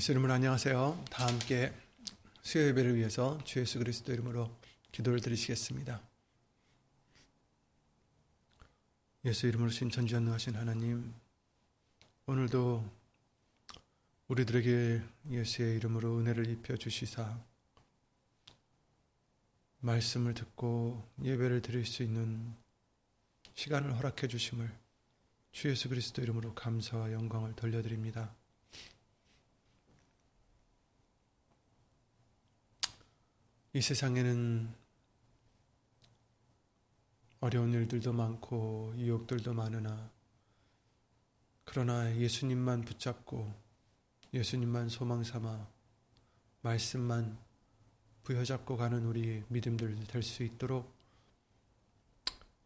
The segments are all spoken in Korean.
예수 이름으로 안녕하세요. 다 함께 수요 예배를 위해서 주 예수 그리스도 이름으로 기도를 드리시겠습니다. 예수 이름으로 신천지전능하신 하나님, 오늘도 우리들에게 예수의 이름으로 은혜를 입혀 주시사 말씀을 듣고 예배를 드릴 수 있는 시간을 허락해 주심을 주 예수 그리스도 이름으로 감사와 영광을 돌려드립니다. 이 세상에는 어려운 일들도 많고 유혹들도 많으나 그러나 예수님만 붙잡고 예수님만 소망 삼아 말씀만 부여잡고 가는 우리 믿음들 될 수 있도록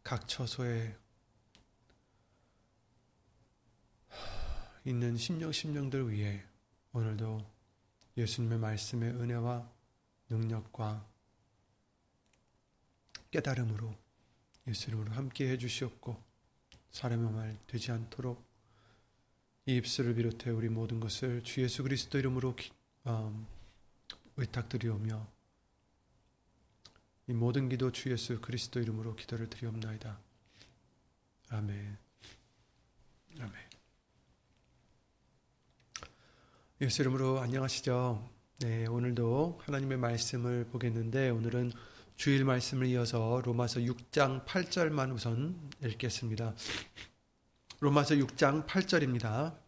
각 처소에 있는 심령 심령들 위해 오늘도 예수님의 말씀의 은혜와 능력과 깨달음으로 예수 이름으로 함께 해주시옵고 사람의 말 되지 않도록 이 입술을 비롯해 우리 모든 것을 주 예수 그리스도 이름으로 기, 음, 의탁드리오며 이 모든 기도 주 예수 그리스도 이름으로 기도를 드리옵나이다. 아멘. 아멘. 예수 이름으로 안녕하시죠. 네, 오늘도 하나님의 말씀을 보겠는데 오늘은 주일 말씀을 이어서 로마서 6장 8절만 우선 읽겠습니다. 로마서 6장 8절입니다.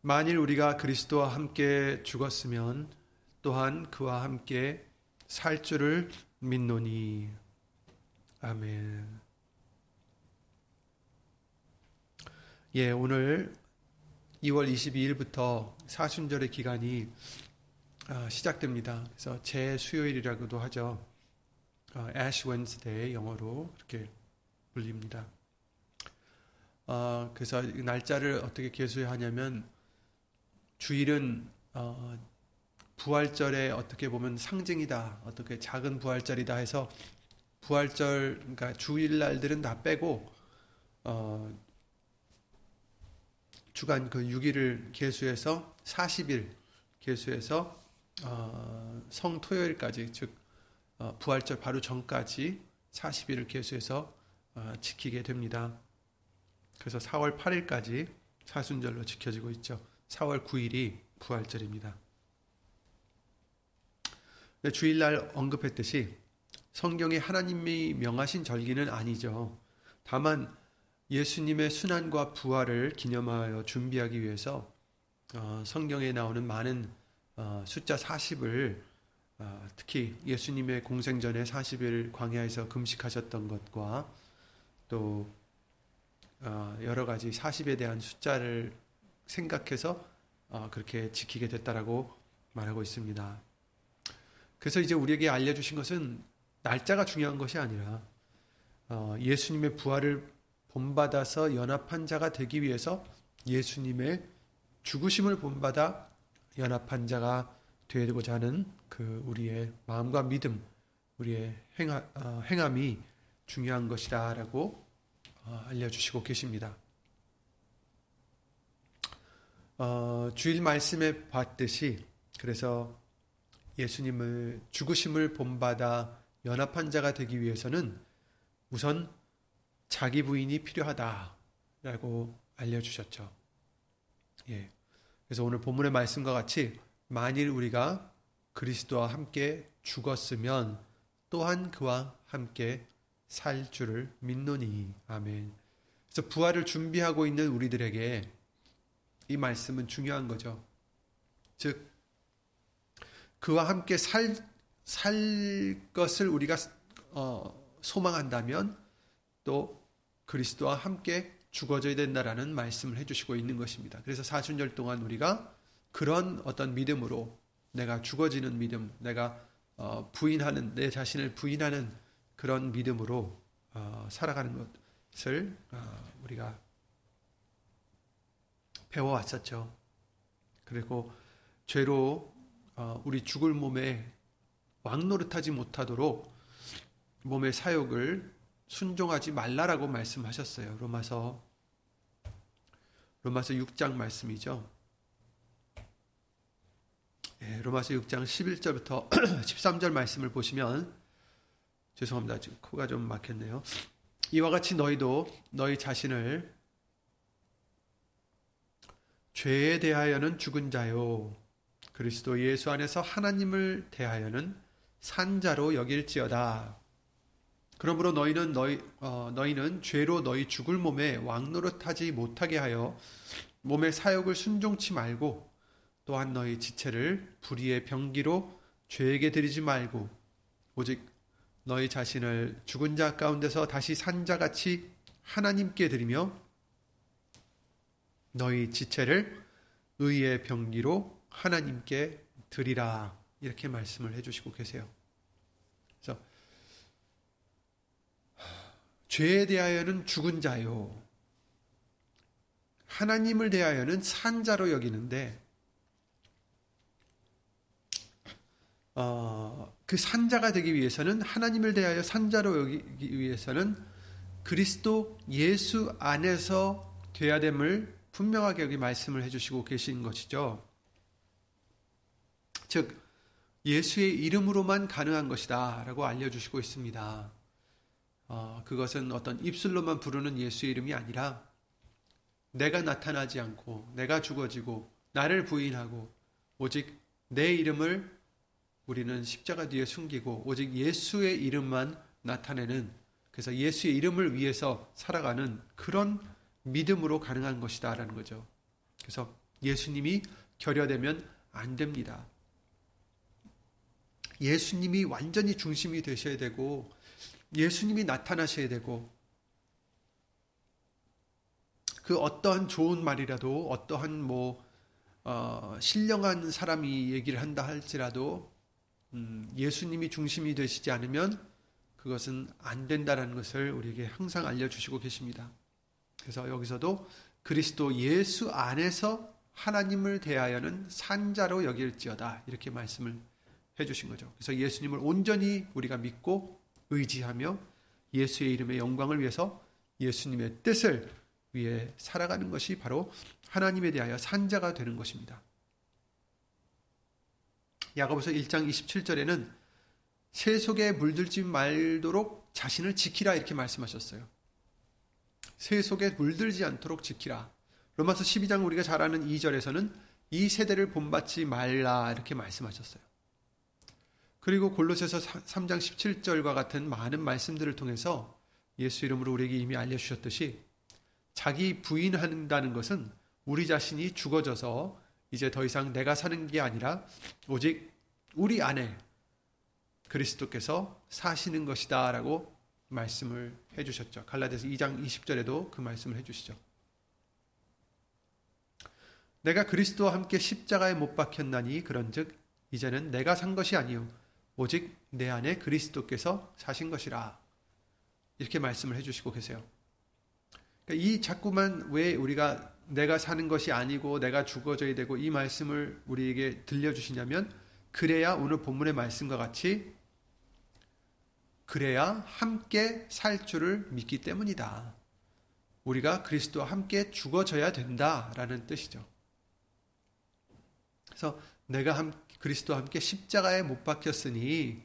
만일 우리가 그리스도와 함께 죽었으면 또한 그와 함께 살 줄을 믿노니. 아멘. 예, 오늘 2월 22일부터 사순절의 기간이 아, 시작됩니다. 그래서 제 수요일이라고도 하죠. 어, Ash Wednesday 영어로 이렇게 불립니다. 어, 그래서 날짜를 어떻게 계수하냐면 주일은 어, 부활절에 어떻게 보면 상징이다, 어떻게 작은 부활절이다 해서 부활절 그러니까 주일 날들은 다 빼고 어, 주간 그 6일을 계수해서 40일 계수해서 어, 성 토요일까지 즉 어, 부활절 바로 전까지 40일을 계수해서 어, 지키게 됩니다. 그래서 4월 8일까지 사순절로 지켜지고 있죠. 4월 9일이 부활절입니다. 네, 주일날 언급했듯이 성경에 하나님이 명하신 절기는 아니죠. 다만 예수님의 순환과 부활을 기념하여 준비하기 위해서 어, 성경에 나오는 많은 어, 숫자 40을 어, 특히 예수님의 공생전에 40일 광야에서 금식하셨던 것과 또 어, 여러 가지 40에 대한 숫자를 생각해서 어, 그렇게 지키게 됐다라고 말하고 있습니다. 그래서 이제 우리에게 알려주신 것은 날짜가 중요한 것이 아니라 어, 예수님의 부활을 본받아서 연합한 자가 되기 위해서 예수님의 죽으심을 본받아 연합한 자가 되고자 하는 그 우리의 마음과 믿음, 우리의 행하, 어, 행함이 중요한 것이다라고 어, 알려주시고 계십니다. 어, 주일 말씀에 봤듯이 그래서 예수님을 죽으심을 본받아 연합한 자가 되기 위해서는 우선 자기 부인이 필요하다라고 알려주셨죠. 예. 그래서 오늘 본문의 말씀과 같이 만일 우리가 그리스도와 함께 죽었으면 또한 그와 함께 살 줄을 믿노니. 아멘. 그래서 부활을 준비하고 있는 우리들에게 이 말씀은 중요한 거죠. 즉, 그와 함께 살, 살 것을 우리가 어, 소망한다면 또 그리스도와 함께 죽어져야 된다라는 말씀을 해주시고 있는 것입니다. 그래서 사순절 동안 우리가 그런 어떤 믿음으로 내가 죽어지는 믿음, 내가 어, 부인하는 내 자신을 부인하는 그런 믿음으로 어, 살아가는 것을 어, 우리가 배워왔었죠. 그리고 죄로 우리 죽을 몸에 왕노릇하지 못하도록 몸의 사욕을 순종하지 말라라고 말씀하셨어요. 로마서 로마서 6장 말씀이죠. 예, 로마서 6장 11절부터 13절 말씀을 보시면 죄송합니다. 지금 코가 좀 막혔네요. 이와 같이 너희도 너희 자신을 죄에 대하여는 죽은 자요 그리스도 예수 안에서 하나님을 대하여는 산자로 여길지어다. 그러므로 너희는 너희 어, 너희는 죄로 너희 죽을 몸에 왕노릇하지 못하게 하여 몸의 사욕을 순종치 말고 또한 너희 지체를 불의의 병기로 죄에게 드리지 말고 오직 너희 자신을 죽은 자 가운데서 다시 산 자같이 하나님께 드리며 너희 지체를 의의 병기로 하나님께 드리라 이렇게 말씀을 해주시고 계세요. 그래서 죄에 대하여는 죽은 자요 하나님을 대하여는 산 자로 여기는데 어, 그 산자가 되기 위해서는 하나님을 대하여 산자로 여기기 위해서는 그리스도 예수 안에서 돼야 됨을 분명하게 여기 말씀을 해주시고 계신 것이죠. 즉 예수의 이름으로만 가능한 것이다라고 알려주시고 있습니다. 어, 그것은 어떤 입술로만 부르는 예수의 이름이 아니라 내가 나타나지 않고 내가 죽어지고 나를 부인하고 오직 내 이름을 우리는 십자가 뒤에 숨기고 오직 예수의 이름만 나타내는 그래서 예수의 이름을 위해서 살아가는 그런 믿음으로 가능한 것이다라는 거죠. 그래서 예수님이 결여되면 안 됩니다. 예수님이 완전히 중심이 되셔야 되고 예수님이 나타나셔야 되고 그 어떠한 좋은 말이라도 어떠한 뭐 어, 신령한 사람이 얘기를 한다 할지라도 음, 예수님이 중심이 되시지 않으면 그것은 안 된다라는 것을 우리에게 항상 알려주시고 계십니다. 그래서 여기서도 그리스도 예수 안에서 하나님을 대하여는 산자로 여길지어다 이렇게 말씀을 해주신 거죠. 그래서 예수님을 온전히 우리가 믿고 의지하며 예수의 이름의 영광을 위해서 예수님의 뜻을 위해 살아가는 것이 바로 하나님에 대하여 산자가 되는 것입니다. 야고보서 1장 27절에는 세속에 물들지 말도록 자신을 지키라 이렇게 말씀하셨어요. 세속에 물들지 않도록 지키라. 로마서 12장 우리가 잘 아는 2절에서는 이 세대를 본받지 말라 이렇게 말씀하셨어요. 그리고 골로새서 3장 17절과 같은 많은 말씀들을 통해서 예수 이름으로 우리에게 이미 알려주셨듯이 자기 부인한다는 것은 우리 자신이 죽어져서 이제 더 이상 내가 사는 게 아니라 오직 우리 안에 그리스도께서 사시는 것이다 라고 말씀을 해주셨죠. 갈라디아서 2장 20절에도 그 말씀을 해주시죠. 내가 그리스도와 함께 십자가에 못 박혔나니 그런즉 이제는 내가 산 것이 아니요 오직 내 안에 그리스도께서 사신 것이라 이렇게 말씀을 해주시고 계세요. 그러니까 이 자꾸만 왜 우리가 내가 사는 것이 아니고 내가 죽어져야 되고 이 말씀을 우리에게 들려주시냐면 그래야 오늘 본문의 말씀과 같이 그래야 함께 살 줄을 믿기 때문이다. 우리가 그리스도와 함께 죽어져야 된다라는 뜻이죠. 그래서 내가 함, 그리스도와 함께 십자가에 못 박혔으니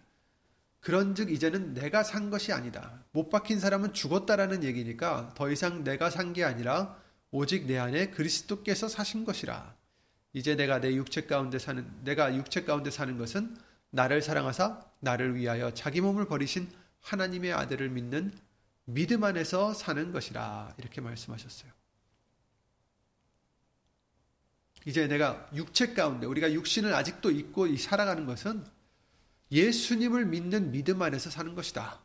그런즉 이제는 내가 산 것이 아니다. 못 박힌 사람은 죽었다라는 얘기니까 더 이상 내가 산 게 아니라 오직 내 안에 그리스도께서 사신 것이라. 이제 내가 내 육체 가운데 사는 내가 육체 가운데 사는 것은 나를 사랑하사 나를 위하여 자기 몸을 버리신 하나님의 아들을 믿는 믿음 안에서 사는 것이라 이렇게 말씀하셨어요. 이제 내가 육체 가운데 우리가 육신을 아직도 입고 살아가는 것은 예수님을 믿는 믿음 안에서 사는 것이다.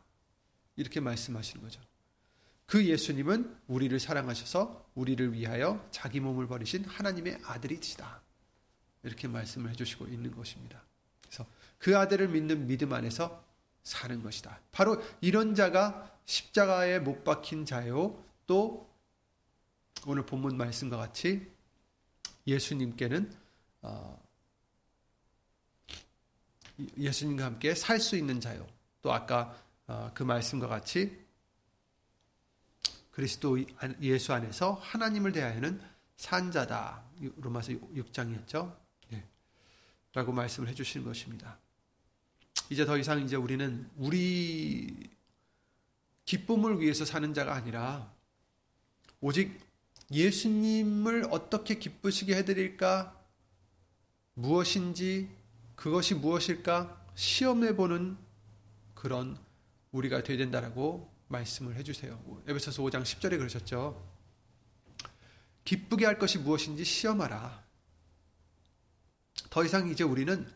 이렇게 말씀하시는 거죠. 그 예수님은 우리를 사랑하셔서 우리를 위하여 자기 몸을 버리신 하나님의 아들이시다. 이렇게 말씀을 해주시고 있는 것입니다. 그래서 그 아들을 믿는 믿음 안에서 사는 것이다. 바로 이런 자가 십자가에 못 박힌 자요. 또 오늘 본문 말씀과 같이 예수님께는 어, 예수님과 함께 살 수 있는 자요. 또 아까 어, 그 말씀과 같이 그리스도 예수 안에서 하나님을 대하여는 산자다. 로마서 6장이었죠. 예. 라고 말씀을 해주시는 것입니다. 이제 더 이상 이제 우리는 우리 기쁨을 위해서 사는 자가 아니라 오직 예수님을 어떻게 기쁘시게 해드릴까? 무엇인지 그것이 무엇일까? 시험해 보는 그런 우리가 되야 된다라고 말씀을 해주세요. 에베소서 5장 10절에 그러셨죠. 기쁘게 할 것이 무엇인지 시험하라. 더 이상 이제 우리는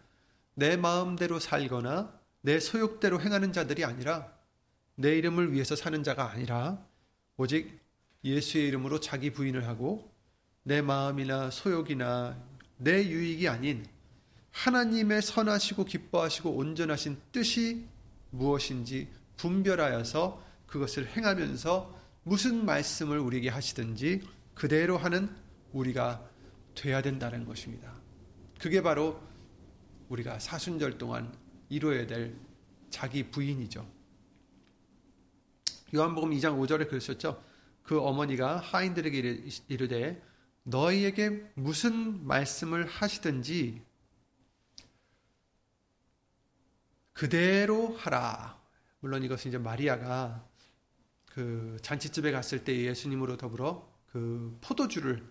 내 마음대로 살거나 내 소욕대로 행하는 자들이 아니라 내 이름을 위해서 사는 자가 아니라 오직 예수의 이름으로 자기 부인을 하고 내 마음이나 소욕이나 내 유익이 아닌 하나님의 선하시고 기뻐하시고 온전하신 뜻이 무엇인지 분별하여서 그것을 행하면서 무슨 말씀을 우리에게 하시든지 그대로 하는 우리가 돼야 된다는 것입니다. 그게 바로 우리가 사순절 동안 이루어야 될 자기 부인이죠. 요한복음 2장 5절에 그러셨죠. 그 어머니가 하인들에게 이르되 너희에게 무슨 말씀을 하시든지 그대로 하라. 물론 이것은 이제 마리아가 그 잔치집에 갔을 때 예수님으로 더불어 그 포도주를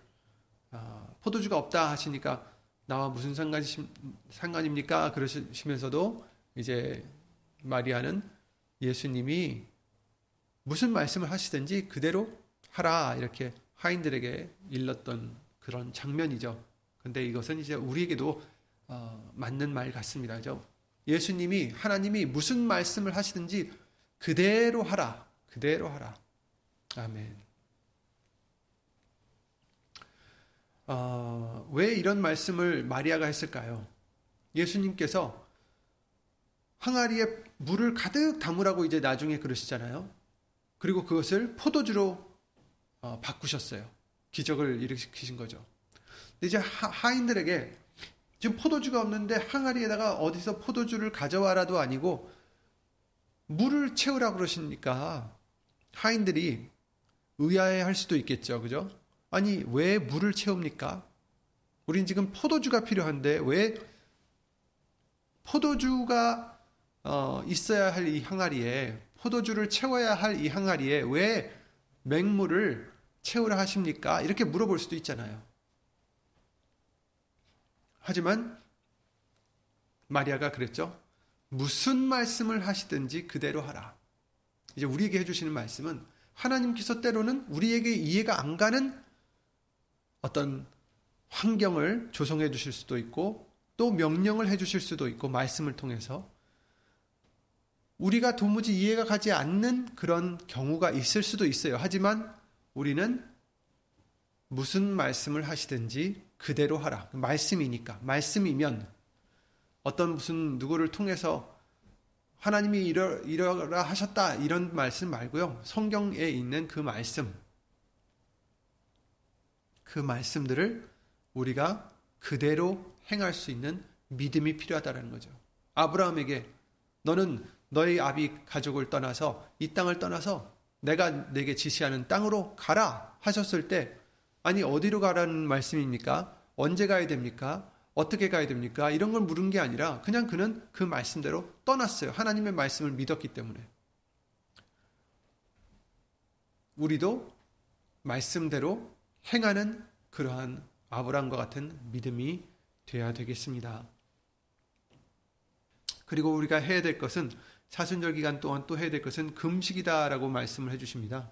어, 포도주가 없다 하시니까 나와 무슨 상관 상관입니까? 그러시면서도 이제 마리아는 예수님이 무슨 말씀을 하시든지 그대로 하라 이렇게 하인들에게 일렀던 그런 장면이죠. 근데 이것은 이제 우리에게도 어, 맞는 말 같습니다. 그죠? 예수님이 하나님이 무슨 말씀을 하시든지 그대로 하라. 그대로 하라. 아멘. 어, 왜 이런 말씀을 마리아가 했을까요? 예수님께서 항아리에 물을 가득 담으라고 이제 나중에 그러시잖아요. 그리고 그것을 포도주로 어, 바꾸셨어요. 기적을 일으키신 거죠. 근데 이제 하, 인들에게 지금 포도주가 없는데 항아리에다가 어디서 포도주를 가져와라도 아니고 물을 채우라 그러시니까 하인들이 의아해 할 수도 있겠죠. 그죠? 아니, 왜 물을 채웁니까? 우린 지금 포도주가 필요한데 왜 포도주가 어, 있어야 할 이 항아리에 포도주를 채워야 할 이 항아리에 왜 맹물을 채우라 하십니까? 이렇게 물어볼 수도 있잖아요. 하지만 마리아가 그랬죠. 무슨 말씀을 하시든지 그대로 하라. 이제 우리에게 해주시는 말씀은 하나님께서 때로는 우리에게 이해가 안 가는 어떤 환경을 조성해 주실 수도 있고 또 명령을 해 주실 수도 있고 말씀을 통해서 우리가 도무지 이해가 가지 않는 그런 경우가 있을 수도 있어요. 하지만 우리는 무슨 말씀을 하시든지 그대로 하라. 말씀이니까. 말씀이면 어떤 무슨 누구를 통해서 하나님이 이러, 이러라 하셨다. 이런 말씀 말고요. 성경에 있는 그 말씀. 그 말씀들을 우리가 그대로 행할 수 있는 믿음이 필요하다는 거죠. 아브라함에게 너는 너희 아비 가족을 떠나서 이 땅을 떠나서 내가 내게 지시하는 땅으로 가라 하셨을 때 아니 어디로 가라는 말씀입니까? 언제 가야 됩니까? 어떻게 가야 됩니까? 이런 걸 물은 게 아니라 그냥 그는 그 말씀대로 떠났어요. 하나님의 말씀을 믿었기 때문에. 우리도 말씀대로 행하는 그러한 아브라함과 같은 믿음이 되어야 되겠습니다. 그리고 우리가 해야 될 것은 사순절 기간 동안 또 해야 될 것은 금식이다라고 말씀을 해 주십니다.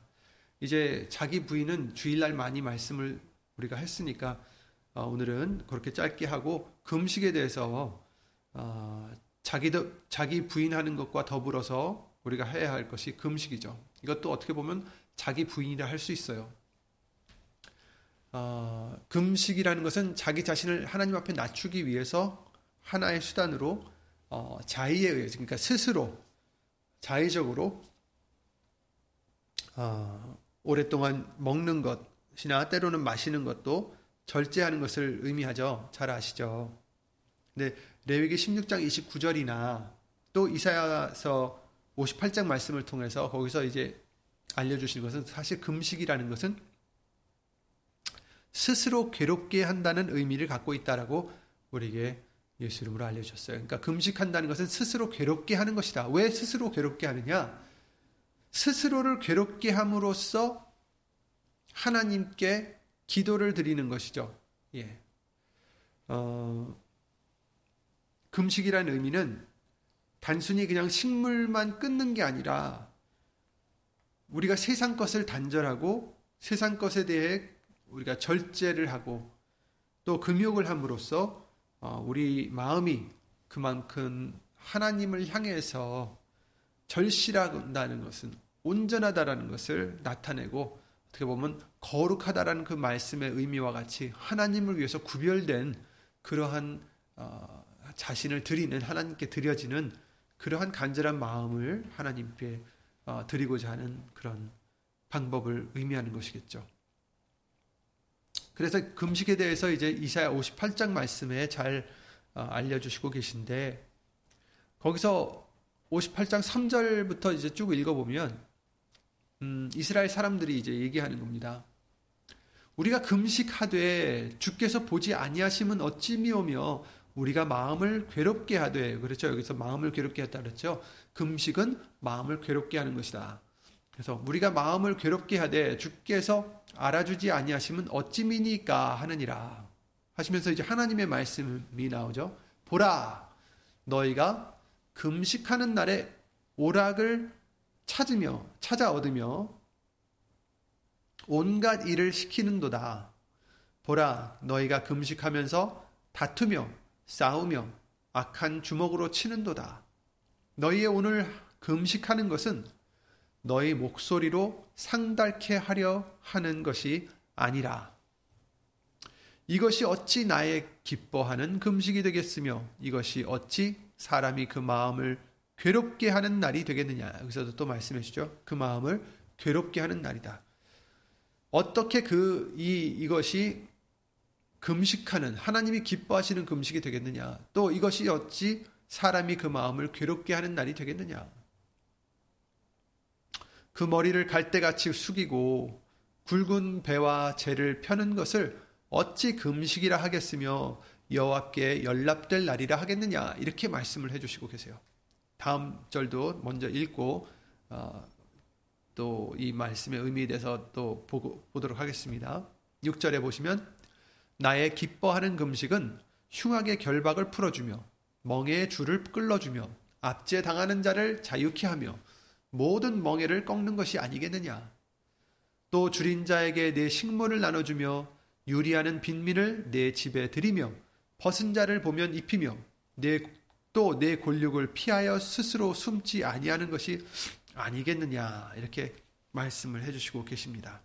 이제 자기 부인은 주일날 많이 말씀을 우리가 했으니까 어, 오늘은 그렇게 짧게 하고 금식에 대해서 어, 자기도 자기 부인하는 것과 더불어서 우리가 해야 할 것이 금식이죠. 이것도 어떻게 보면 자기 부인이라 할 수 있어요. 어, 금식이라는 것은 자기 자신을 하나님 앞에 낮추기 위해서 하나의 수단으로 어, 자의에 의해서 그러니까 스스로 자의적으로 어, 오랫동안 먹는 것이나 때로는 마시는 것도 절제하는 것을 의미하죠. 잘 아시죠? 근데 레위기 16장 29절이나 또 이사야서 58장 말씀을 통해서 거기서 이제 알려주신 것은 사실 금식이라는 것은 스스로 괴롭게 한다는 의미를 갖고 있다라고 우리에게 예수 이름으로 알려줬어요. 그러니까 금식한다는 것은 스스로 괴롭게 하는 것이다. 왜 스스로 괴롭게 하느냐? 스스로를 괴롭게 함으로써 하나님께 기도를 드리는 것이죠. 예. 어, 금식이라는 의미는 단순히 그냥 식물만 끊는 게 아니라 우리가 세상 것을 단절하고 세상 것에 대해 우리가 절제를 하고 또 금욕을 함으로써 어, 우리 마음이 그만큼 하나님을 향해서 절실하다는 것은 온전하다라는 것을 나타내고 어떻게 보면 거룩하다라는 그 말씀의 의미와 같이 하나님을 위해서 구별된 그러한 어, 자신을 드리는 하나님께 드려지는 그러한 간절한 마음을 하나님께 어, 드리고자 하는 그런 방법을 의미하는 것이겠죠. 그래서 금식에 대해서 이제 이사야 58장 말씀에 잘 어, 알려주시고 계신데 거기서 58장 3절부터 이제 쭉 읽어보면 음, 이스라엘 사람들이 이제 얘기하는 겁니다. 우리가 금식하되 주께서 보지 아니하심은 어찌 미오며 우리가 마음을 괴롭게 하되 그렇죠? 여기서 마음을 괴롭게 했다 그랬죠? 금식은 마음을 괴롭게 하는 것이다 그래서 우리가 마음을 괴롭게 하되 주께서 알아주지 아니하시면 어찌 미니까 하느니라. 하시면서 이제 하나님의 말씀이 나오죠. 보라 너희가 금식하는 날에 오락을 찾으며 찾아 얻으며 온갖 일을 시키는도다. 보라 너희가 금식하면서 다투며 싸우며 악한 주먹으로 치는도다. 너희의 오늘 금식하는 것은 너희 목소리로 상달케 하려 하는 것이 아니라 이것이 어찌 나의 기뻐하는 금식이 되겠으며 이것이 어찌 사람이 그 마음을 괴롭게 하는 날이 되겠느냐. 여기서도 또 말씀해 주죠. 그 마음을 괴롭게 하는 날이다. 어떻게 그, 이, 이것이 금식하는 하나님이 기뻐하시는 금식이 되겠느냐? 또 이것이 어찌 사람이 그 마음을 괴롭게 하는 날이 되겠느냐? 그 머리를 갈대같이 숙이고 굵은 배와 재를 펴는 것을 어찌 금식이라 하겠으며 여호와께 연락될 날이라 하겠느냐 이렇게 말씀을 해주시고 계세요. 다음 절도 먼저 읽고 어, 또이 말씀의 의미에 대해서 또 보고, 보도록 하겠습니다. 6절에 보시면 나의 기뻐하는 금식은 흉악의 결박을 풀어주며 멍에의 줄을 끌어주며 압제 당하는 자를 자유케 하며 모든 멍에를 꺾는 것이 아니겠느냐. 또 줄인 자에게 내 식물을 나눠주며 유리하는 빈민을 내 집에 들이며 벗은 자를 보면 입히며 또 내 골육을 피하여 스스로 숨지 아니하는 것이 아니겠느냐 이렇게 말씀을 해주시고 계십니다.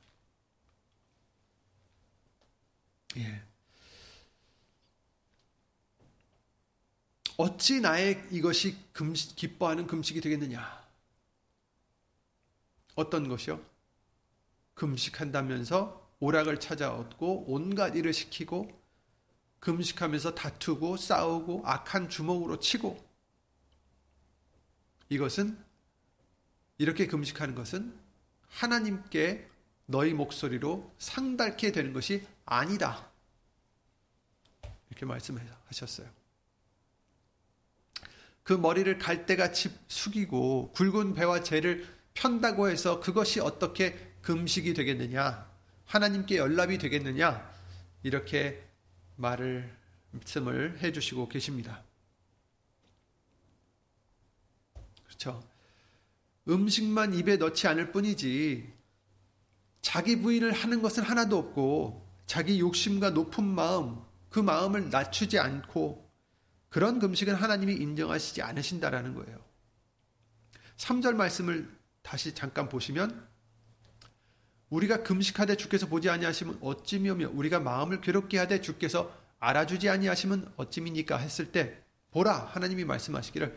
예. 어찌 나의 이것이 금식, 기뻐하는 금식이 되겠느냐? 어떤 것이요? 금식한다면서 오락을 찾아 얻고 온갖 일을 시키고 금식하면서 다투고 싸우고 악한 주먹으로 치고 이것은 이렇게 금식하는 것은 하나님께 너희 목소리로 상달케 되는 것이 아니다. 이렇게 말씀하셨어요. 그 머리를 갈대같이 숙이고 굵은 배와 재를 편다고 해서 그것이 어떻게 금식이 되겠느냐? 하나님께 연락이 되겠느냐? 이렇게 말을 말씀을 해 주시고 계십니다. 그렇죠. 음식만 입에 넣지 않을 뿐이지 자기 부인을 하는 것은 하나도 없고 자기 욕심과 높은 마음 그 마음을 낮추지 않고 그런 금식은 하나님이 인정하시지 않으신다라는 거예요. 3절 말씀을 다시 잠깐 보시면 우리가 금식하되 주께서 보지 아니하시면 어찌미며 우리가 마음을 괴롭게 하되 주께서 알아주지 아니하시면 어찌미니까 했을 때 보라 하나님이 말씀하시기를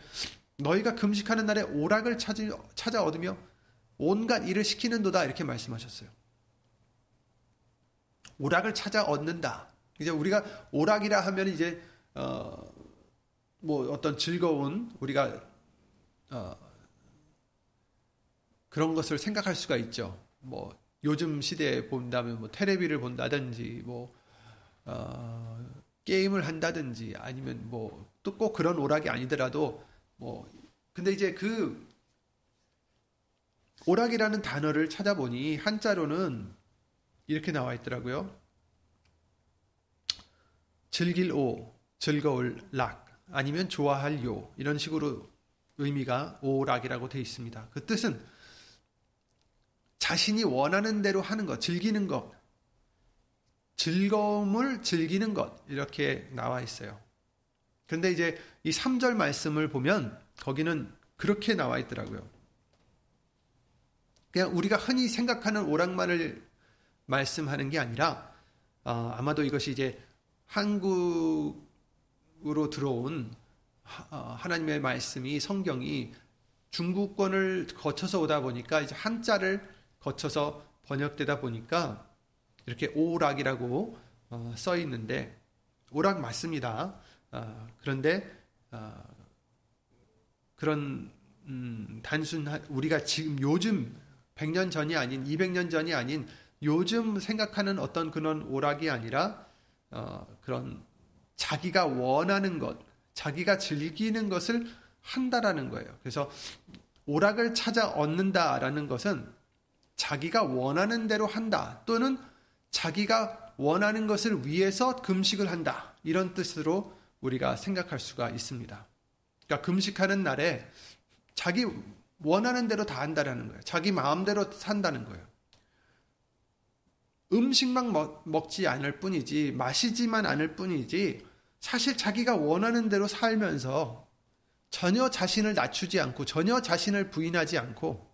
너희가 금식하는 날에 오락을 찾아 얻으며 온갖 일을 시키는도다 이렇게 말씀하셨어요. 오락을 찾아 얻는다. 이제 우리가 오락이라 하면 이제 어, 뭐 어떤 즐거운 우리가 어, 그런 것을 생각할 수가 있죠. 뭐 요즘 시대에 본다면 뭐 테레비를 본다든지 뭐 어, 게임을 한다든지 아니면 뭐 또 꼭 그런 오락이 아니더라도 뭐 근데 이제 그 오락이라는 단어를 찾아보니 한자로는 이렇게 나와 있더라고요. 즐길 오, 즐거울 락, 아니면 좋아할 요 이런 식으로 의미가 오락이라고 되어 있습니다. 그 뜻은 자신이 원하는 대로 하는 것, 즐기는 것, 즐거움을 즐기는 것, 이렇게 나와 있어요. 그런데 이제 이 3절 말씀을 보면 거기는 그렇게 나와 있더라고요. 그냥 우리가 흔히 생각하는 오락만을 말씀하는 게 아니라 어, 아마도 이것이 이제 한국으로 들어온 어, 하나님의 말씀이 성경이 중국권을 거쳐서 오다 보니까 이제 한자를 거쳐서 번역되다 보니까 이렇게 오락이라고 어, 써 있는데 오락 맞습니다. 어, 그런데 어, 그런 음, 단순 우리가 지금 요즘 100년 전이 아닌 200년 전이 아닌 요즘 생각하는 어떤 그런 오락이 아니라 어, 그런 자기가 원하는 것, 자기가 즐기는 것을 한다라는 거예요. 그래서 오락을 찾아 얻는다라는 것은 자기가 원하는 대로 한다 또는 자기가 원하는 것을 위해서 금식을 한다 이런 뜻으로 우리가 생각할 수가 있습니다. 그러니까 금식하는 날에 자기 원하는 대로 다 한다라는 거예요. 자기 마음대로 산다는 거예요. 음식만 먹, 먹지 않을 뿐이지 마시지만 않을 뿐이지 사실 자기가 원하는 대로 살면서 전혀 자신을 낮추지 않고 전혀 자신을 부인하지 않고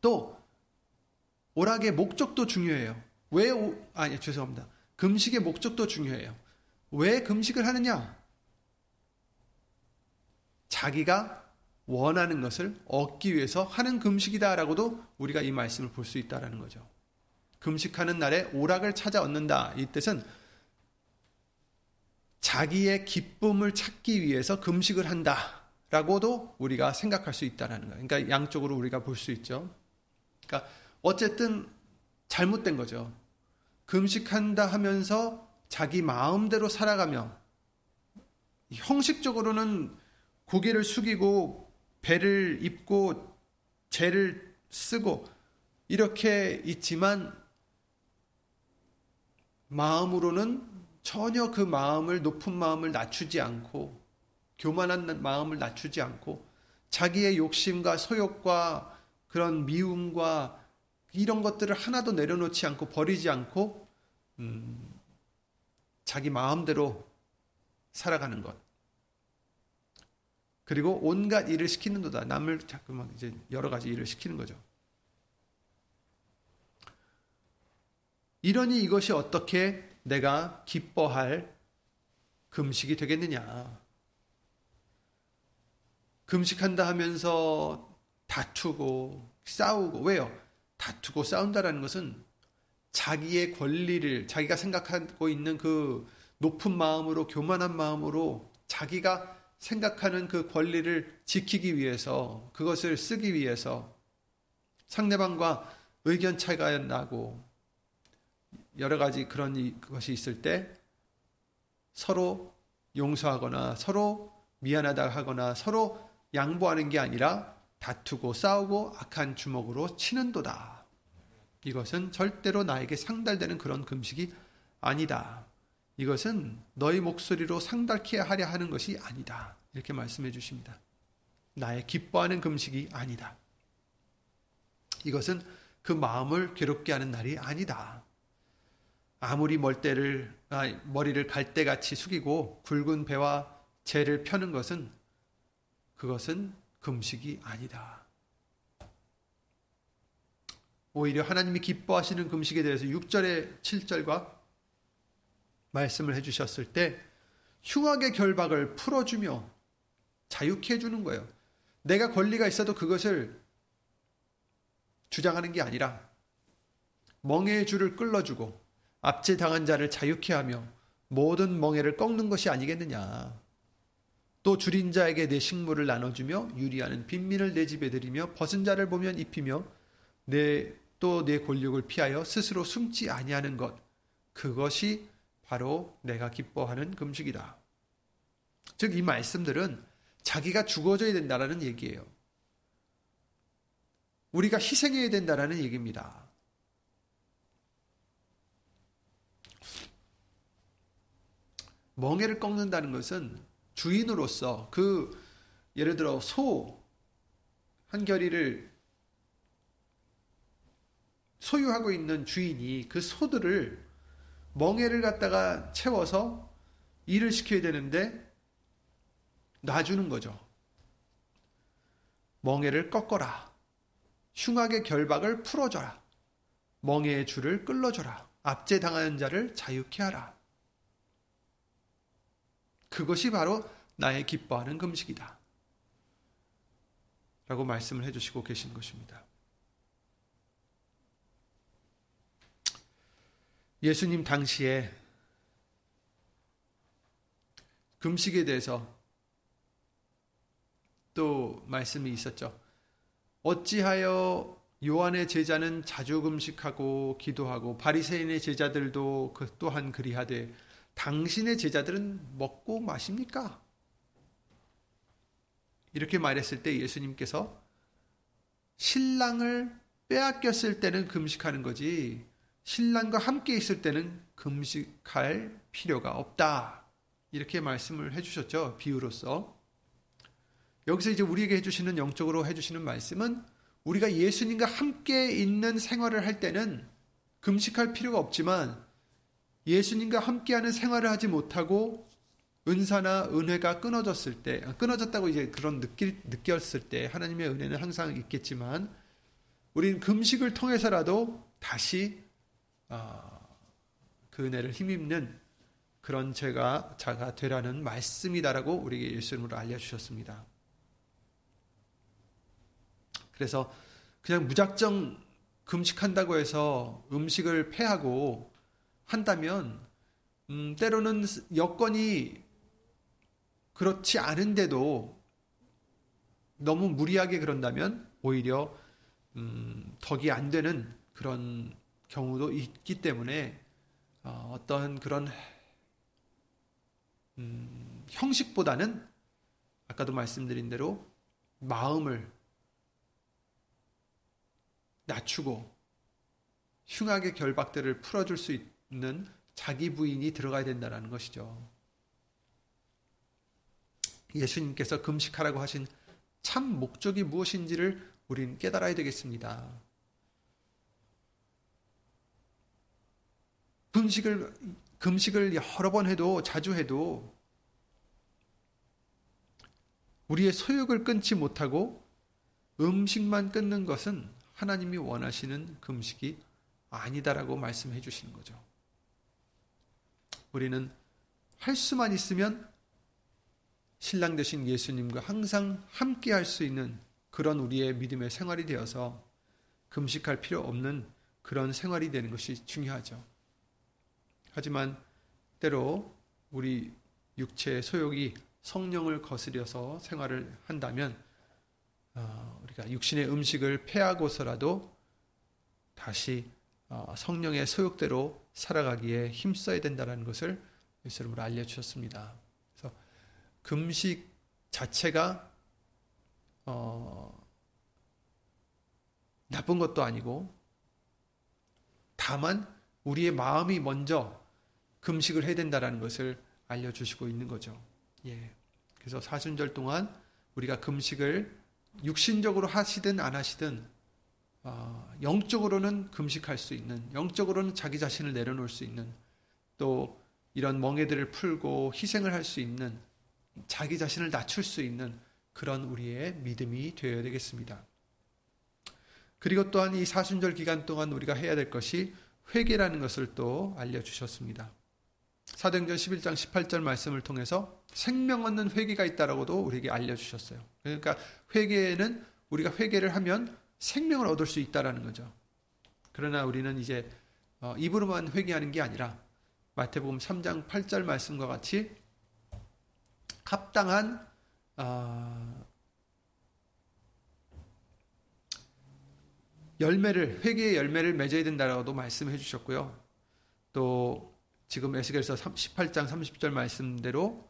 또 오락의 목적도 중요해요. 왜 오, 아니 죄송합니다. 금식의 목적도 중요해요. 왜 금식을 하느냐? 자기가 원하는 것을 얻기 위해서 하는 금식이다라고도 우리가 이 말씀을 볼 수 있다라는 거죠. 금식하는 날에 오락을 찾아 얻는다. 이 뜻은 자기의 기쁨을 찾기 위해서 금식을 한다라고도 우리가 생각할 수 있다라는 거예요. 그러니까 양쪽으로 우리가 볼 수 있죠. 그러니까 어쨌든 잘못된 거죠. 금식한다 하면서 자기 마음대로 살아가며 형식적으로는 고개를 숙이고 배를 입고 죄를 쓰고 이렇게 있지만 마음으로는 전혀 그 마음을 높은 마음을 낮추지 않고 교만한 마음을 낮추지 않고 자기의 욕심과 소욕과 그런 미움과 이런 것들을 하나도 내려놓지 않고 버리지 않고 음, 자기 마음대로 살아가는 것. 그리고 온갖 일을 시키는도다. 남을 자꾸만 이제 여러 가지 일을 시키는 거죠. 이러니 이것이 어떻게 내가 기뻐할 금식이 되겠느냐. 금식한다 하면서 다투고 싸우고 왜요? 다투고 싸운다라는 것은 자기의 권리를 자기가 생각하고 있는 그 높은 마음으로 교만한 마음으로 자기가 생각하는 그 권리를 지키기 위해서 그것을 쓰기 위해서 상대방과 의견 차이가 나고 여러 가지 그런 것이 있을 때 서로 용서하거나 서로 미안하다 하거나 서로 양보하는 게 아니라 다투고 싸우고 악한 주먹으로 치는도다. 이것은 절대로 나에게 상달되는 그런 금식이 아니다. 이것은 너희 목소리로 상달케 하려 하는 것이 아니다. 이렇게 말씀해 주십니다. 나의 기뻐하는 금식이 아니다. 이것은 그 마음을 괴롭게 하는 날이 아니다. 아무리 멀때를 아, 머리를 갈대같이 숙이고 굵은 배와 재를 펴는 것은 그것은 금식이 아니다. 오히려 하나님이 기뻐하시는 금식에 대해서 6절에 7절과 말씀을 해주셨을 때 흉악의 결박을 풀어주며 자유케 해주는 거예요. 내가 권리가 있어도 그것을 주장하는 게 아니라 멍해의 줄을 끌어주고 압제당한 자를 자유케 하며 모든 멍해를 꺾는 것이 아니겠느냐. 또 줄인 자에게 내 식물을 나눠주며 유리하는 빈민을 내 집에 들이며 벗은 자를 보면 입히며 내 또 내 권력을 피하여 스스로 숨지 아니하는 것 그것이 바로 내가 기뻐하는 금식이다. 즉 이 말씀들은 자기가 죽어져야 된다라는 얘기예요. 우리가 희생해야 된다라는 얘기입니다. 멍해를 꺾는다는 것은 주인으로서 그 예를 들어 소 한 결의를 소유하고 있는 주인이 그 소들을 멍해를 갖다가 채워서 일을 시켜야 되는데 놔주는 거죠. 멍해를 꺾어라. 흉악의 결박을 풀어줘라. 멍해의 줄을 끌어줘라. 압제당하는 자를 자유케 하라. 그것이 바로 나의 기뻐하는 금식이다. 라고 말씀을 해주시고 계신 것입니다. 예수님 당시에 금식에 대해서 또 말씀이 있었죠. 어찌하여 요한의 제자는 자주 금식하고 기도하고 바리새인의 제자들도 그 또한 그리하되 당신의 제자들은 먹고 마십니까? 이렇게 말했을 때 예수님께서 신랑을 빼앗겼을 때는 금식하는 거지 신랑과 함께 있을 때는 금식할 필요가 없다. 이렇게 말씀을 해주셨죠. 비유로서. 여기서 이제 우리에게 해주시는 영적으로 해주시는 말씀은 우리가 예수님과 함께 있는 생활을 할 때는 금식할 필요가 없지만 예수님과 함께하는 생활을 하지 못하고 은사나 은혜가 끊어졌을 때, 끊어졌다고 이제 그런 느낄, 느꼈을 때 하나님의 은혜는 항상 있겠지만 우리는 금식을 통해서라도 다시 어, 그 은혜를 힘입는 그런 죄가 자가 되라는 말씀이다라고 우리에게 예수님으로 알려주셨습니다. 그래서 그냥 무작정 금식한다고 해서 음식을 패하고 한다면 음, 때로는 여건이 그렇지 않은데도 너무 무리하게 그런다면 오히려 음, 덕이 안 되는 그런 경우도 있기 때문에 어, 어떤 그런 음, 형식보다는 아까도 말씀드린 대로 마음을 낮추고 흉악의 결박들을 풀어줄 수 있 는 자기 부인이 들어가야 된다는 것이죠. 예수님께서 금식하라고 하신 참 목적이 무엇인지를 우리는 깨달아야 되겠습니다. 금식을 금식을 여러 번 해도 자주 해도 우리의 소욕을 끊지 못하고 음식만 끊는 것은 하나님이 원하시는 금식이 아니다라고 말씀해 주시는 거죠. 우리는 할 수만 있으면 신랑 되신 예수님과 항상 함께 할 수 있는 그런 우리의 믿음의 생활이 되어서 금식할 필요 없는 그런 생활이 되는 것이 중요하죠. 하지만 때로 우리 육체의 소욕이 성령을 거스려서 생활을 한다면 어, 우리가 육신의 음식을 패하고서라도 다시 어, 성령의 소욕대로 살아가기에 힘써야 된다는 것을 예수님으로 알려주셨습니다. 그래서 금식 자체가 어, 나쁜 것도 아니고 다만 우리의 마음이 먼저 금식을 해야 된다는 것을 알려주시고 있는 거죠. 예. 그래서 사순절 동안 우리가 금식을 육신적으로 하시든 안 하시든 어, 영적으로는 금식할 수 있는, 영적으로는 자기 자신을 내려놓을 수 있는, 또 이런 멍해들을 풀고 희생을 할 수 있는, 자기 자신을 낮출 수 있는 그런 우리의 믿음이 되어야 되겠습니다. 그리고 또한 이 사순절 기간 동안 우리가 해야 될 것이 회개라는 것을 또 알려주셨습니다. 사도행전 11장 18절 말씀을 통해서 생명 얻는 회개가 있다라고도 우리에게 알려주셨어요. 그러니까 회개는 우리가 회개를 하면 생명을 얻을 수 있다라는 거죠. 그러나 우리는 이제 어, 입으로만 회개하는 게 아니라 마태복음 3장 8절 말씀과 같이 합당한 어, 열매를 회개의 열매를 맺어야 된다라고도 말씀해 주셨고요. 또 지금 에스겔서 18장 30절 말씀대로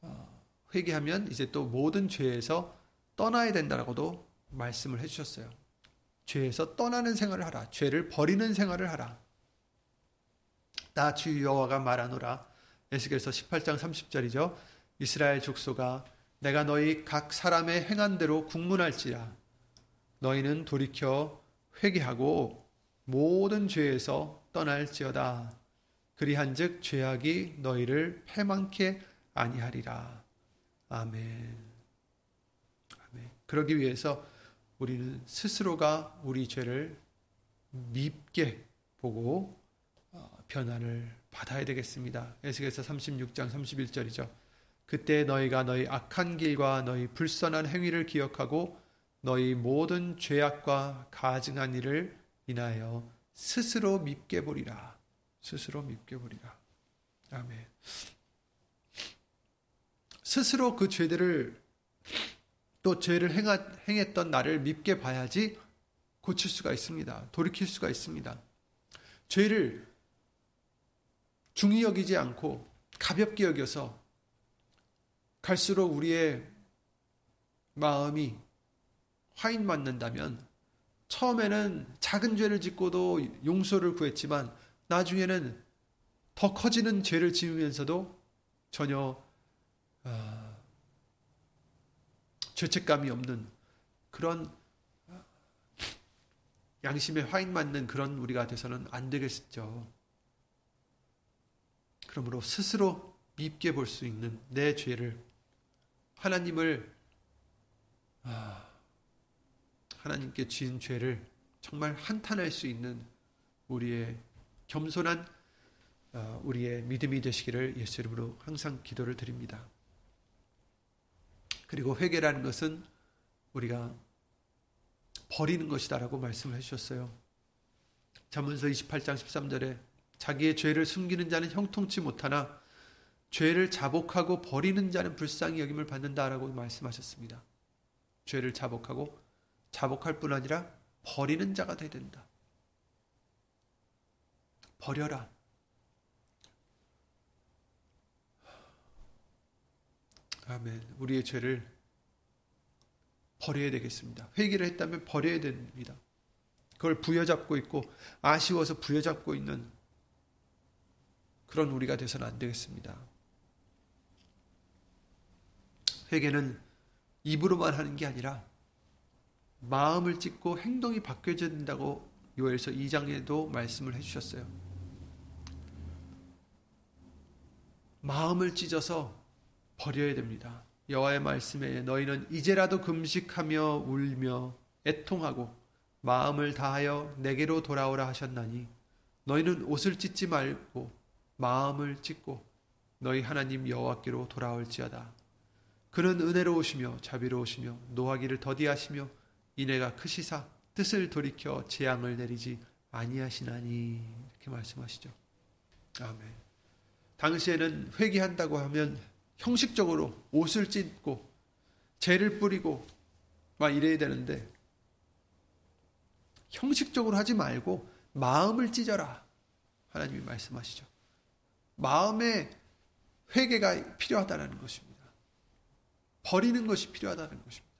어, 회개하면 이제 또 모든 죄에서 떠나야 된다라고도 말씀을 해 주셨어요. 죄에서 떠나는 생활을 하라. 죄를 버리는 생활을 하라. 나 주 여호와가 말하노라. 에스겔서 18장 30절이죠. 이스라엘 족속아 내가 너희 각 사람의 행한 대로 국문할지라 너희는 돌이켜 회개하고 모든 죄에서 떠날지어다. 그리한즉 죄악이 너희를 패망케 아니하리라. 아멘. 아멘. 그러기 위해서 우리는 스스로가 우리 죄를 밉게 보고 어, 변화를 받아야 되겠습니다. 에스겔서 36장 31절이죠. 그때 너희가 너희 악한 길과 너희 불선한 행위를 기억하고 너희 모든 죄악과 가증한 일을 인하여 스스로 밉게 보리라. 스스로 밉게 보리라. 아멘. 스스로 그 죄들을 또 죄를 행하, 행했던 나를 밉게 봐야지 고칠 수가 있습니다. 돌이킬 수가 있습니다. 죄를 중히 여기지 않고 가볍게 여겨서 갈수록 우리의 마음이 화인 맞는다면 처음에는 작은 죄를 짓고도 용서를 구했지만 나중에는 더 커지는 죄를 지으면서도 전혀 어, 죄책감이 없는 그런 양심에 화인 맞는 그런 우리가 돼서는 안 되겠죠. 그러므로 스스로 밉게 볼 수 있는 내 죄를 하나님을 아, 하나님께 지은 죄를 정말 한탄할 수 있는 우리의 겸손한 어, 우리의 믿음이 되시기를 예수 이름으로 항상 기도를 드립니다. 그리고 회개라는 것은 우리가 버리는 것이다라고 말씀을 해주셨어요. 자문서 28장 13절에 자기의 죄를 숨기는 자는 형통치 못하나 죄를 자복하고 버리는 자는 불쌍히 여김을 받는다라고 말씀하셨습니다. 죄를 자복하고 자복할 뿐 아니라 버리는 자가 되야 된다. 버려라. 아멘. 우리의 죄를 버려야 되겠습니다. 회개를 했다면 버려야 됩니다. 그걸 부여잡고 있고 아쉬워서 부여잡고 있는 그런 우리가 돼서는 안 되겠습니다. 회개는 입으로만 하는 게 아니라 마음을 찢고 행동이 바뀌어야 된다고 요엘서 2장에도 말씀을 해주셨어요. 마음을 찢어서 버려야 됩니다. 여호와의 말씀에 너희는 이제라도 금식하며 울며 애통하고 마음을 다하여 내게로 돌아오라 하셨나니 너희는 옷을 찢지 말고 마음을 찢고 너희 하나님 여호와께로 돌아올지어다. 그는 은혜로우시며 자비로우시며 노하기를 더디하시며 이내가 크시사 뜻을 돌이켜 재앙을 내리지 아니하시나니 이렇게 말씀하시죠. 아멘. 당시에는 회개한다고 하면 형식적으로 옷을 찢고 죄를 뿌리고 막 이래야 되는데 형식적으로 하지 말고 마음을 찢어라. 하나님이 말씀하시죠. 마음의 회개가 필요하다는 것입니다. 버리는 것이 필요하다는 것입니다.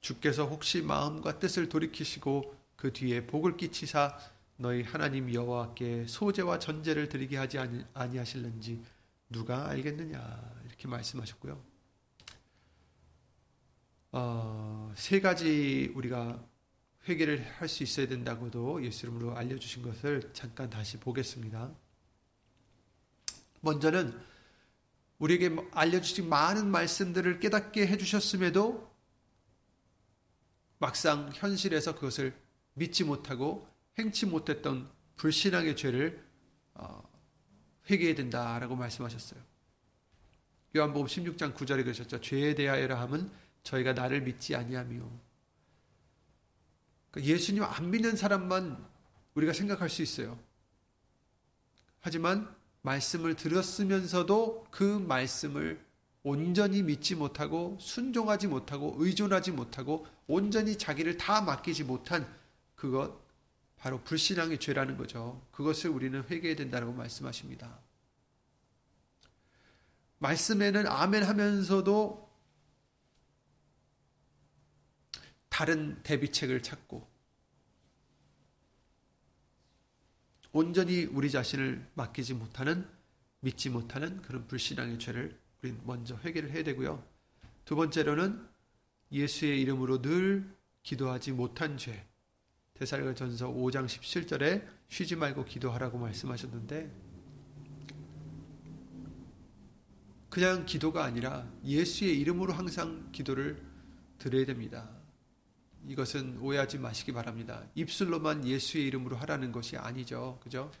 주께서 혹시 마음과 뜻을 돌이키시고 그 뒤에 복을 끼치사 너희 하나님 여호와께 소제와 전제를 드리게 하지 아니하실는지 누가 알겠느냐 이렇게 말씀하셨고요. 어, 세 가지 우리가 회개를 할 수 있어야 된다고도 예수 이름으로 알려주신 것을 잠깐 다시 보겠습니다. 먼저는 우리에게 알려주신 많은 말씀들을 깨닫게 해주셨음에도 막상 현실에서 그것을 믿지 못하고 행치 못했던 불신앙의 죄를 어, 회개해야 된다라고 말씀하셨어요. 요한복음 16장 9절에 그러셨죠. 죄에 대하여라 함은 저희가 나를 믿지 아니하며 그러니까 예수님 안 믿는 사람만 우리가 생각할 수 있어요. 하지만 말씀을 들었으면서도 그 말씀을 온전히 믿지 못하고 순종하지 못하고 의존하지 못하고 온전히 자기를 다 맡기지 못한 그것 바로 불신앙의 죄라는 거죠. 그것을 우리는 회개해야 된다고 말씀하십니다. 말씀에는 아멘 하면서도 다른 대비책을 찾고 온전히 우리 자신을 맡기지 못하는 믿지 못하는 그런 불신앙의 죄를 우리 먼저 회개를 해야 되고요. 두 번째로는 예수의 이름으로 늘 기도하지 못한 죄. 대살가 전서 5장 17절에 쉬지 말고 기도하라고 말씀하셨는데 그냥 기도가 아니라 예수의 이름으로 항상 기도를 드려야 됩니다. 이것은 오해하지 마시기 바랍니다. 입술로만 예수의 이름으로 하라는 것이 아니죠. 그죠?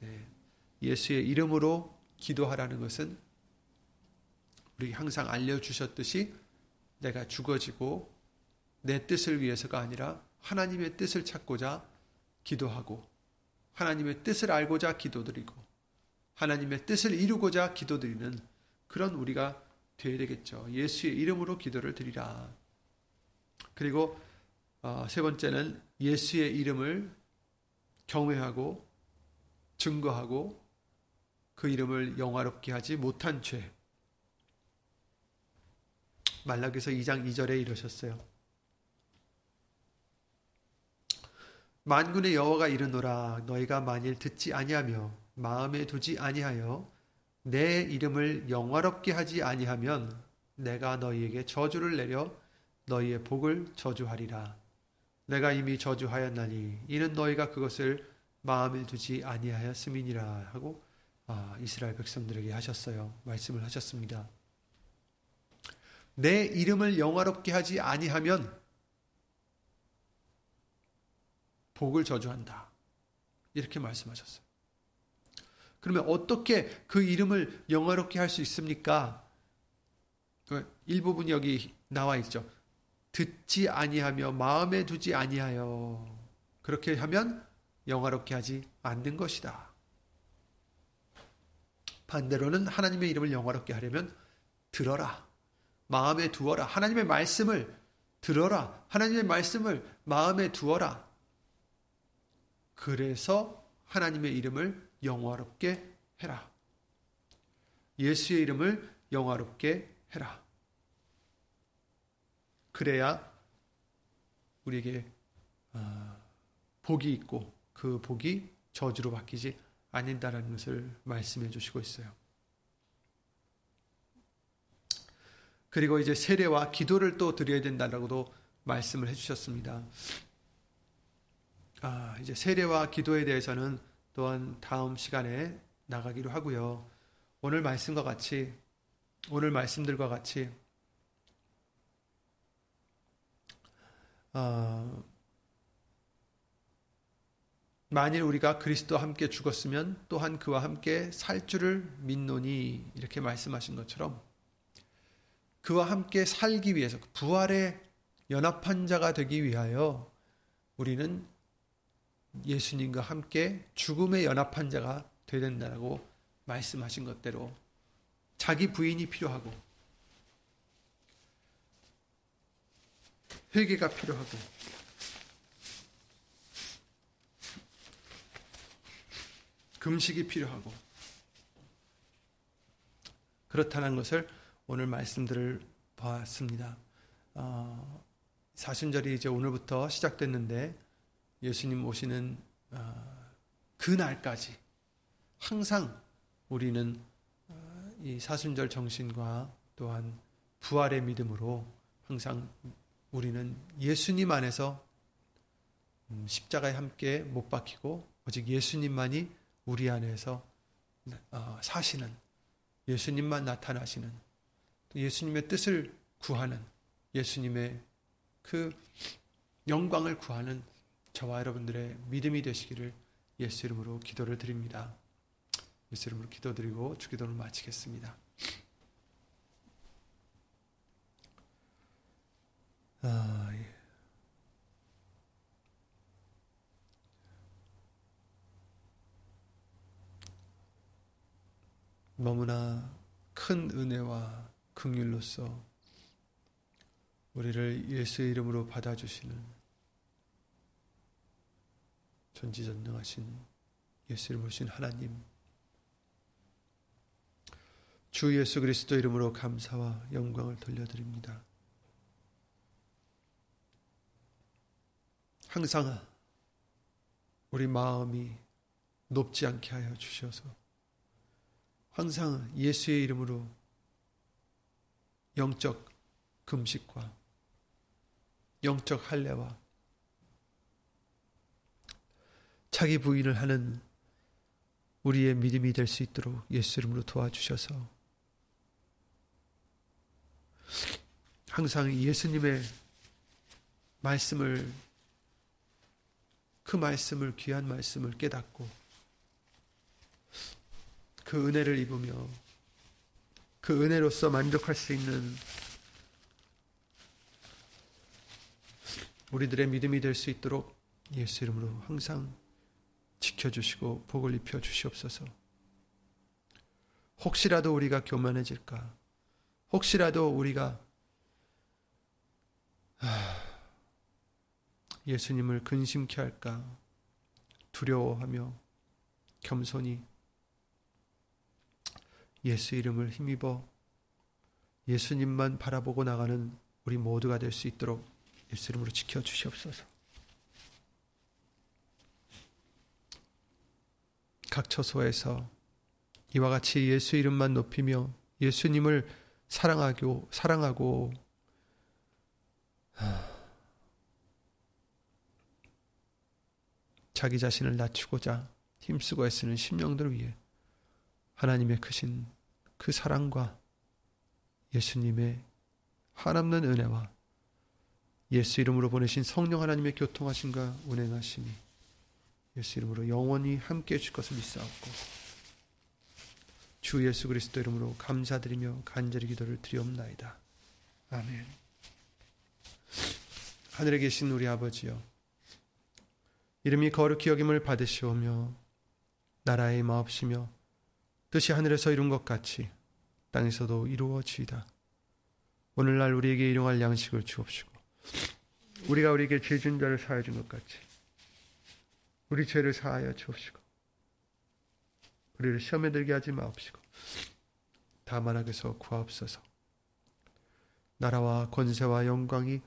네. 예수의 이름으로 기도하라는 것은 우리 항상 알려주셨듯이 내가 죽어지고 내 뜻을 위해서가 아니라 하나님의 뜻을 찾고자 기도하고 하나님의 뜻을 알고자 기도드리고 하나님의 뜻을 이루고자 기도드리는 그런 우리가 되어야 되겠죠. 예수의 이름으로 기도를 드리라. 그리고 어, 세 번째는 예수의 이름을 경외하고 증거하고 그 이름을 영화롭게 하지 못한 죄. 말라기서 2장 2절에 이러셨어요. 만군의 여호와가 이르노라 너희가 만일 듣지 아니하며 마음에 두지 아니하여 내 이름을 영화롭게 하지 아니하면 내가 너희에게 저주를 내려 너희의 복을 저주하리라. 내가 이미 저주하였나니 이는 너희가 그것을 마음에 두지 아니하였음이니라 하고 아, 이스라엘 백성들에게 하셨어요. 말씀을 하셨습니다. 내 이름을 영화롭게 하지 아니하면 복을 저주한다. 이렇게 말씀하셨어요. 그러면 어떻게 그 이름을 영화롭게 할 수 있습니까? 그 일부분 여기 나와 있죠. 듣지 아니하며 마음에 두지 아니하여 그렇게 하면 영화롭게 하지 않는 것이다. 반대로는 하나님의 이름을 영화롭게 하려면 들어라. 마음에 두어라. 하나님의 말씀을 들어라. 하나님의 말씀을 마음에 두어라. 그래서 하나님의 이름을 영화롭게 해라. 예수의 이름을 영화롭게 해라. 그래야 우리에게 아, 복이 있고 그 복이 저주로 바뀌지 않는다는 것을 말씀해 주시고 있어요. 그리고 이제 세례와 기도를 또 드려야 된다라고도 말씀을 해 주셨습니다. 아, 이제 세례와 기도에 대해서는 또한 다음 시간에 나가기로 하고요. 오늘 말씀과 같이 오늘 말씀들과 같이 어, 만일 우리가 그리스도와 함께 죽었으면 또한 그와 함께 살 줄을 믿노니 이렇게 말씀하신 것처럼 그와 함께 살기 위해서 부활의 연합한 자가 되기 위하여 우리는 예수님과 함께 죽음의 연합한 자가 되야 된다고 말씀하신 것대로 자기 부인이 필요하고 회개가 필요하고 금식이 필요하고 그렇다는 것을 오늘 말씀들을 봤습니다. 어, 사순절이 이제 오늘부터 시작됐는데 예수님 오시는 어, 그 날까지 항상 우리는 어, 이 사순절 정신과 또한 부활의 믿음으로 항상 우리는 예수님 안에서 음, 십자가에 함께 못 박히고 오직 예수님만이 우리 안에서 어, 사시는 예수님만 나타나시는 예수님의 뜻을 구하는 예수님의 그 영광을 구하는 저와 여러분들의 믿음이 되시기를 예수 이름으로 기도를 드립니다. 예수 이름으로 기도드리고 주기도를 마치겠습니다. 아, 예. 너무나 큰 은혜와 긍휼로서 우리를 예수의 이름으로 받아주시는 전지전능하신 예수 이름으로 신 하나님 주 예수 그리스도 이름으로 감사와 영광을 돌려드립니다. 항상 우리 마음이 높지 않게 하여 주셔서 항상 예수의 이름으로 영적 금식과 영적 할례와 자기 부인을 하는 우리의 믿음이 될 수 있도록 예수 이름으로 도와주셔서 항상 예수님의 말씀을 그 말씀을 귀한 말씀을 깨닫고 그 은혜를 입으며 그 은혜로서 만족할 수 있는 우리들의 믿음이 될 수 있도록 예수 이름으로 항상 지켜주시고 복을 입혀 주시옵소서. 혹시라도 우리가 교만해질까? 혹시라도 우리가 예수님을 근심케 할까 두려워하며 겸손히 예수 이름을 힘입어 예수님만 바라보고 나가는 우리 모두가 될 수 있도록 예수 이름으로 지켜 주시옵소서. 각 처소에서 이와 같이 예수 이름만 높이며 예수님을 사랑하고 사랑하고. 자기 자신을 낮추고자 힘쓰고 애쓰는 심령들을 위해 하나님의 크신 그 사랑과 예수님의 한없는 은혜와 예수 이름으로 보내신 성령 하나님의 교통하심과 운행하심이 예수 이름으로 영원히 함께 해줄 것을 믿사옵고 주 예수 그리스도 이름으로 감사드리며 간절히 기도를 드리옵나이다. 아멘. 하늘에 계신 우리 아버지여 이름이 거룩히 여김을 받으시오며 나라의 마옵시며 뜻이 하늘에서 이룬 것 같이 땅에서도 이루어지이다. 오늘날 우리에게 일용할 양식을 주옵시고 우리가 우리에게 죄진 자를 사하여 준것 같이 우리 죄를 사하여 주옵시고 우리를 시험에 들게 하지 마옵시고 다만 악에서 구하옵소서 나라와 권세와 영광이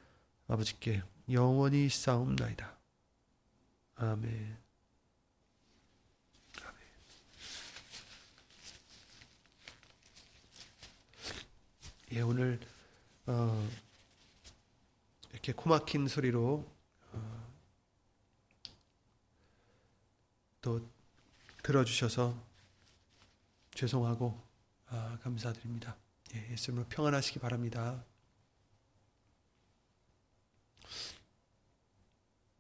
아버지께 영원히 싸움나이다. 아멘. 예, 오늘 어, 이렇게 코막힌 소리로 또 들어주셔서 죄송하고 아, 감사드립니다. 예, 예수님으로 평안하시기 바랍니다.